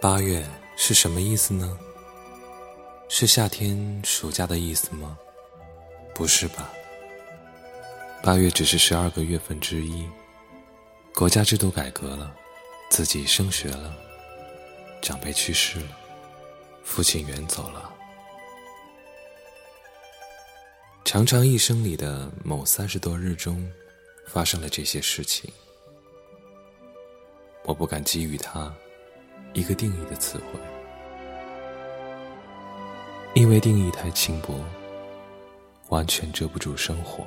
八月是什么意思呢？是夏天、暑假的意思吗？不是吧。八月只是十二个月份之一。国家制度改革了，自己升学了，长辈去世了，父亲远走了。长长一生里的某三十多日中，发生了这些事情。我不敢给予他一个定义的词汇，因为定义太轻薄，完全遮不住生活。